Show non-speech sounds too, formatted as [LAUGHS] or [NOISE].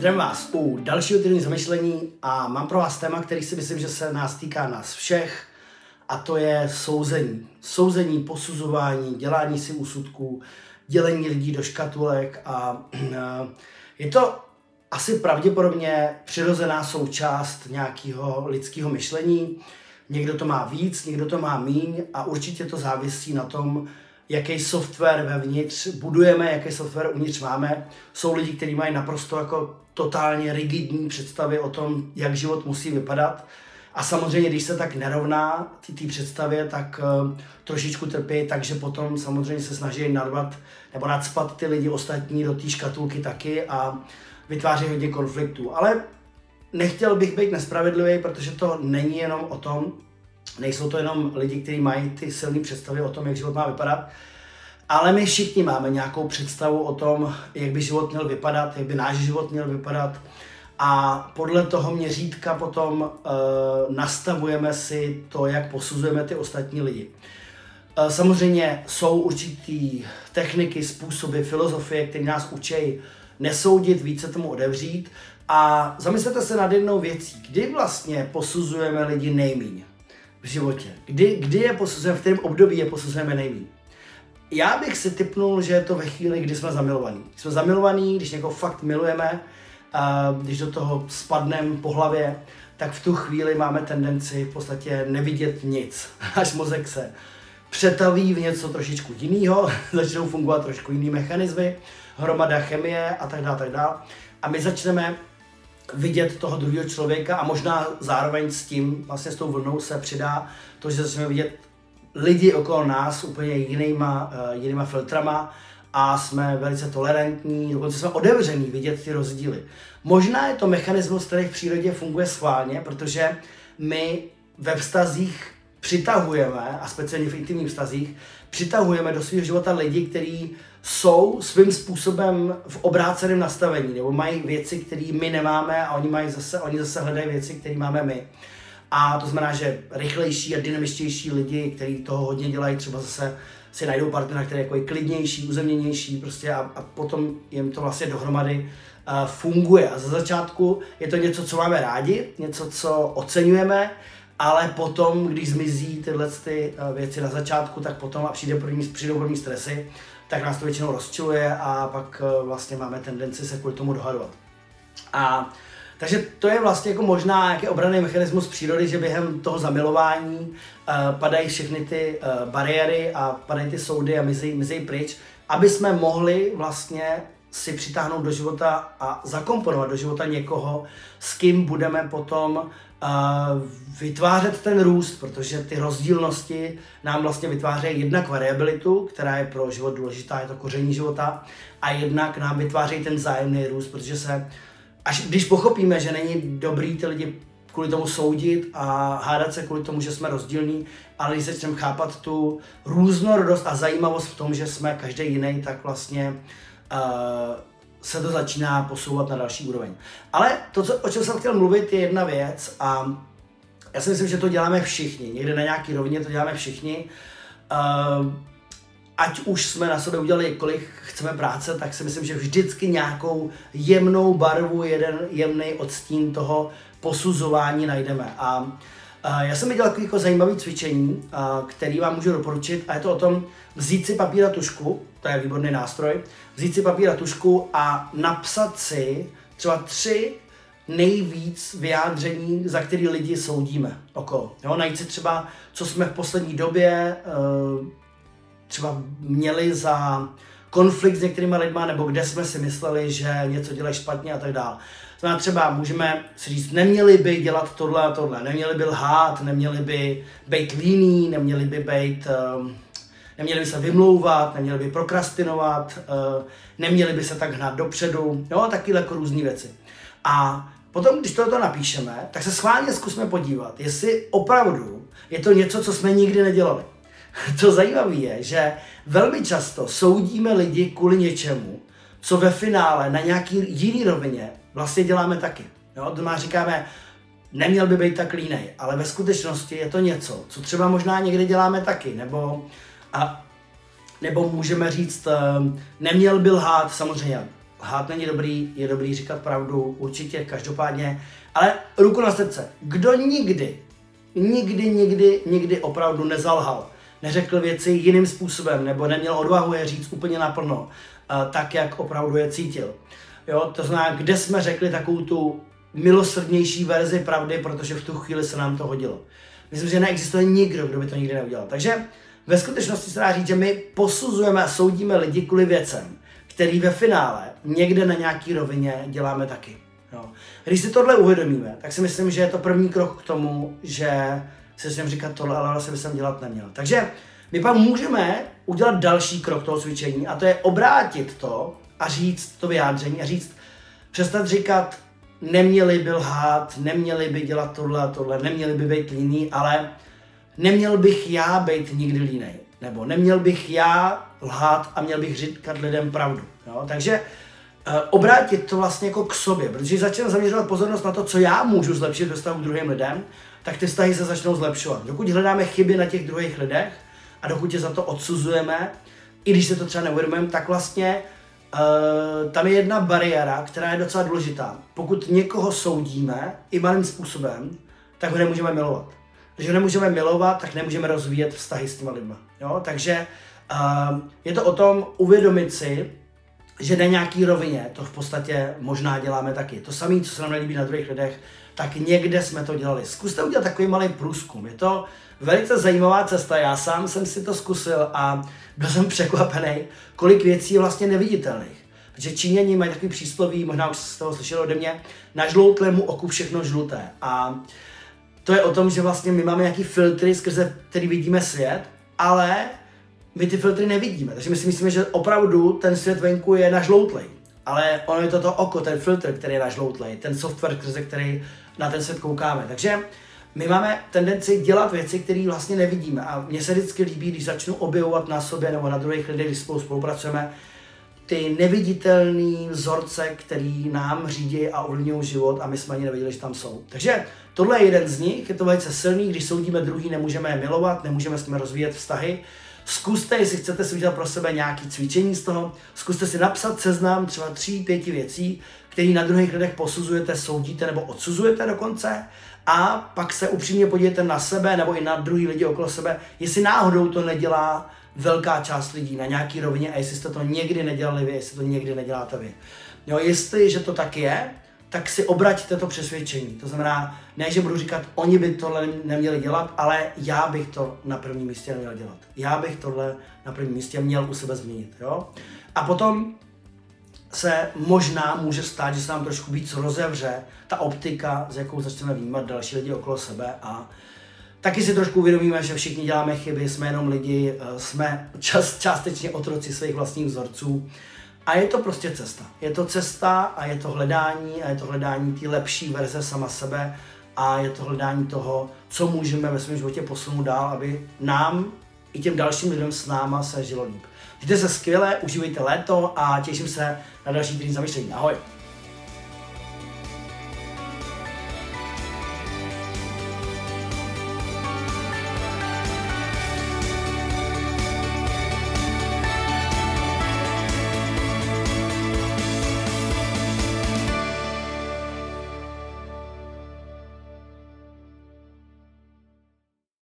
Zdravím vás u dalšího týdnu zamyšlení a mám pro vás téma, který si myslím, že se nás týká nás všech a to je souzení. Souzení, posuzování, dělání si úsudků, dělení lidí do škatulek a je to asi pravděpodobně přirozená součást nějakého lidského myšlení. Někdo to má víc, někdo to má míň a určitě to závisí na tom, jaký software vevnitř budujeme, jaký software uvnitř máme. Jsou lidi, kteří mají naprosto jako totálně rigidní představy o tom, jak život musí vypadat. A samozřejmě, když se tak nerovná té představě, tak uh, trošičku trpí, takže potom samozřejmě se snaží narvat nebo nadspat ty lidi ostatní do té škatulky taky a vytváří hodně konfliktů. Ale nechtěl bych být nespravedlivý, protože to není jenom o tom, nejsou to jenom lidi, kteří mají ty silné představy o tom, jak život má vypadat, ale my všichni máme nějakou představu o tom, jak by život měl vypadat, jak by náš život měl vypadat. A podle toho měřítka potom uh, nastavujeme si to, jak posuzujeme ty ostatní lidi. Uh, samozřejmě jsou určitý techniky, způsoby, filozofie, které nás učí nesoudit, více tomu odevřít. A zamyslete se nad jednou věcí, kdy vlastně posuzujeme lidi nejmíň v životě. Kdy, kdy je posuzujeme, v kterém období je posuzujeme nejmíň. Já bych si typnul, že je to ve chvíli, kdy jsme zamilovaní. Jsme zamilovaní, když někoho fakt milujeme, a když do toho spadneme po hlavě, tak v tu chvíli máme tendenci v podstatě nevidět nic. [LAUGHS] Až mozek se přetaví v něco trošičku jiného, [LAUGHS] začnou fungovat trošku jiný mechanismy, hromada chemie a tak dále, tak dále. A my začneme vidět toho druhého člověka a možná zároveň s tím, vlastně s tou vlnou se přidá to, že začneme vidět lidi okolo nás úplně jinýma, uh, jinýma filtrama a jsme velice tolerantní, dokonce jsme otevření vidět ty rozdíly. Možná je to mechanismus, který v přírodě funguje schválně, protože my ve vztazích přitahujeme, a speciálně v intimních vztazích, přitahujeme do svého života lidi, kteří jsou svým způsobem v obráceném nastavení, nebo mají věci, které my nemáme a oni, mají zase, oni zase hledají věci, které máme my. A to znamená, že rychlejší a dynamičtější lidi, kteří toho hodně dělají, třeba zase si najdou partnera, který je jako je klidnější, uzemněnější prostě a, a potom jim to vlastně dohromady uh, funguje. A za začátku je to něco, co máme rádi, něco, co oceňujeme, ale potom, když zmizí tyhle ty uh, věci na začátku, tak potom a přijde první, přijdou první stresy, tak nás to většinou rozčiluje a pak uh, vlastně máme tendenci se kvůli tomu dohadovat. A takže to je vlastně jako možná nějaký obranný mechanismus přírody, že během toho zamilování uh, padají všechny ty uh, bariéry a padají ty soudy a mizí, mizí pryč, aby jsme mohli vlastně si přitáhnout do života a zakomponovat do života někoho, s kým budeme potom uh, vytvářet ten růst, protože ty rozdílnosti nám vlastně vytvářejí jednak variabilitu, která je pro život důležitá, je to koření života, a jednak nám vytvářejí ten zájemný růst, protože se až když pochopíme, že není dobrý ty lidi kvůli tomu soudit a hádat se kvůli tomu, že jsme rozdílní, ale když začneme chápat tu různorodost a zajímavost v tom, že jsme každý jiný, tak vlastně uh, se to začíná posouvat na další úroveň. Ale to, co, o čem jsem chtěl mluvit, je jedna věc a já si myslím, že to děláme všichni. Někde na nějaký rovině to děláme všichni. Uh, ať už jsme na sobě udělali, kolik chceme práce, tak si myslím, že vždycky nějakou jemnou barvu, jeden jemný odstín toho posuzování najdeme. A já jsem viděl takové jako zajímavé cvičení, a, který vám můžu doporučit a je to o tom vzít si papír a tušku, to je výborný nástroj, vzít si papír a tušku a napsat si třeba tři nejvíc vyjádření, za který lidi soudíme okolo. Jo, najít si třeba, co jsme v poslední době uh, třeba měli za konflikt s některými lidmi, nebo kde jsme si mysleli, že něco dělají špatně a tak dále. Znamená třeba můžeme si říct, neměli by dělat tohle a tohle, neměli by lhát, neměli by být líní, neměli by být, uh, neměli by se vymlouvat, neměli by prokrastinovat, uh, neměli by se tak hnát dopředu, jo, taky jako různé věci. A potom, když tohle napíšeme, tak se schválně zkusme podívat, jestli opravdu je to něco, co jsme nikdy nedělali. [LAUGHS] To zajímavé je, že velmi často soudíme lidi kvůli něčemu, co ve finále na nějaký jiný rovině vlastně děláme taky. Jo, doma říkáme, neměl by být tak línej, ale ve skutečnosti je to něco, co třeba možná někdy děláme taky, nebo, a, nebo můžeme říct, ehm, neměl by lhát, samozřejmě lhát není dobrý, je dobrý říkat pravdu, určitě, každopádně, ale ruku na srdce, kdo nikdy, nikdy, nikdy, nikdy opravdu nezalhal, neřekl věci jiným způsobem, nebo neměl odvahu je říct úplně naplno, tak, jak opravdu je cítil. Jo, to znamená, kde jsme řekli takovou tu milosrdnější verzi pravdy, protože v tu chvíli se nám to hodilo. Myslím, že neexistuje nikdo, kdo by to nikdy neudělal. Takže ve skutečnosti se dá říct, že my posuzujeme a soudíme lidi kvůli věcem, který ve finále někde na nějaký rovině děláme taky. Jo. Když si tohle uvědomíme, tak si myslím, že je to první krok k tomu, že si jsem říkat tohle, ale vlastně jsem dělat neměl. Takže my pak můžeme udělat další krok toho cvičení a to je obrátit to a říct to vyjádření a říct, přestat říkat, neměli by lhát, neměli by dělat tohle a tohle, neměli by být líný, ale neměl bych já být nikdy línej. Nebo neměl bych já lhát a měl bych říkat lidem pravdu. Jo? Takže uh, obrátit to vlastně jako k sobě, protože začneme zaměřovat pozornost na to, co já můžu zlepšit ve vztahu k druhým lidem, tak ty vztahy se začnou zlepšovat. Dokud hledáme chyby na těch druhých lidech a dokud je za to odsuzujeme, i když se to třeba neuvědomujeme, tak vlastně Uh, tam je jedna bariéra, která je docela důležitá. Pokud někoho soudíme i malým způsobem, tak ho nemůžeme milovat. Když ho nemůžeme milovat, tak nemůžeme rozvíjet vztahy s těma lidmi. Jo? Takže uh, je to o tom uvědomit si, že na nějaký rovině to v podstatě možná děláme taky. To samé, co se nám nelíbí na druhých lidech, tak někde jsme to dělali. Zkuste udělat takový malý průzkum. Je to velice zajímavá cesta. Já sám jsem si to zkusil a byl jsem překvapený, kolik věcí je vlastně neviditelných. Protože Číňani mají takový přísloví, možná už jste toho slyšeli ode mě, na žloutlému oku všechno žluté. A to je o tom, že vlastně my máme nějaký filtry, skrze který vidíme svět, ale my ty filtry nevidíme. Takže my si myslíme, že opravdu ten svět venku je nažloutlej. Ale ono je to to oko, ten filtr, který je nažloutlej, ten software, skrze který na ten svět koukáme. Takže my máme tendenci dělat věci, které vlastně nevidíme. A mně se vždycky líbí, když začnu objevovat na sobě nebo na druhých lidech, když spolu spolupracujeme, ty neviditelné vzorce, který nám řídí a ovlivňují život a my jsme ani nevěděli, že tam jsou. Takže tohle je jeden z nich, je to velice silný, když soudíme druhý, nemůžeme je milovat, nemůžeme s nimi rozvíjet vztahy. Zkuste, jestli chcete si udělat pro sebe nějaké cvičení z toho, zkuste si napsat seznam třeba tří, pěti věcí, který na druhých lidech posuzujete, soudíte nebo odsuzujete dokonce a pak se upřímně podívejte na sebe nebo i na druhý lidi okolo sebe, jestli náhodou to nedělá velká část lidí na nějaký rovině a jestli jste to někdy nedělali vy, jestli to někdy neděláte vy. Jo, jestli, že to tak je, tak si obraťte to přesvědčení. To znamená, ne, že budu říkat, oni by tohle neměli dělat, ale já bych to na prvním místě neměl dělat. Já bych tohle na prvním místě měl u sebe změnit. Jo? A potom se možná může stát, že se nám trošku víc rozevře ta optika, z jakou začneme vnímat další lidi okolo sebe a taky si trošku uvědomíme, že všichni děláme chyby, jsme jenom lidi, eh, jsme čas, částečně otroci svých vlastních vzorců a je to prostě cesta. Je to cesta a je to hledání a je to hledání té lepší verze sama sebe a je to hledání toho, co můžeme ve svém životě posunout dál, aby nám i těm dalším lidem s náma se žilo líp. Mějte se skvěle, užívejte léto a těším se na další týden zamýšlení. Ahoj!